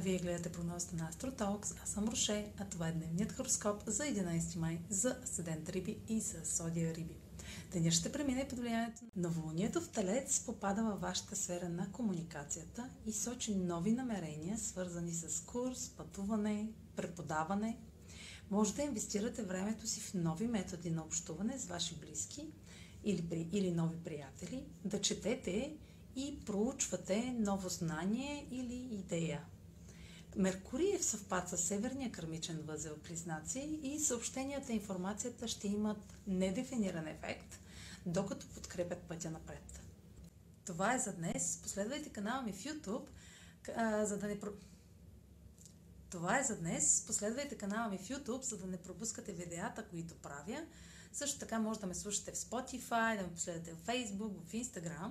Вие гледате прогнозата на Астротокс, аз съм Роше, а това е дневният хороскоп за 11 май за Седент Риби и за Содия Риби. Деня ще премине под влиянието на новолунието в Телец попада във вашата сфера на комуникацията и сочи нови намерения, свързани с курс, пътуване, преподаване. Може да инвестирате времето си в нови методи на общуване с ваши близки или, или нови приятели, да четете и проучвате ново знание или идея. Меркурий е в съвпад с северния кърмичен възел Близнаци и съобщенията и информацията ще имат недефиниран ефект, докато подкрепят пътя напред. Това е за днес. Последвайте канала ми в YouTube, за да не... Това е за днес. Последвайте канала ми в YouTube, за да не пропускате видеята, които правя. Също така може да ме слушате в Spotify, да ме последвате в Facebook, в Instagram.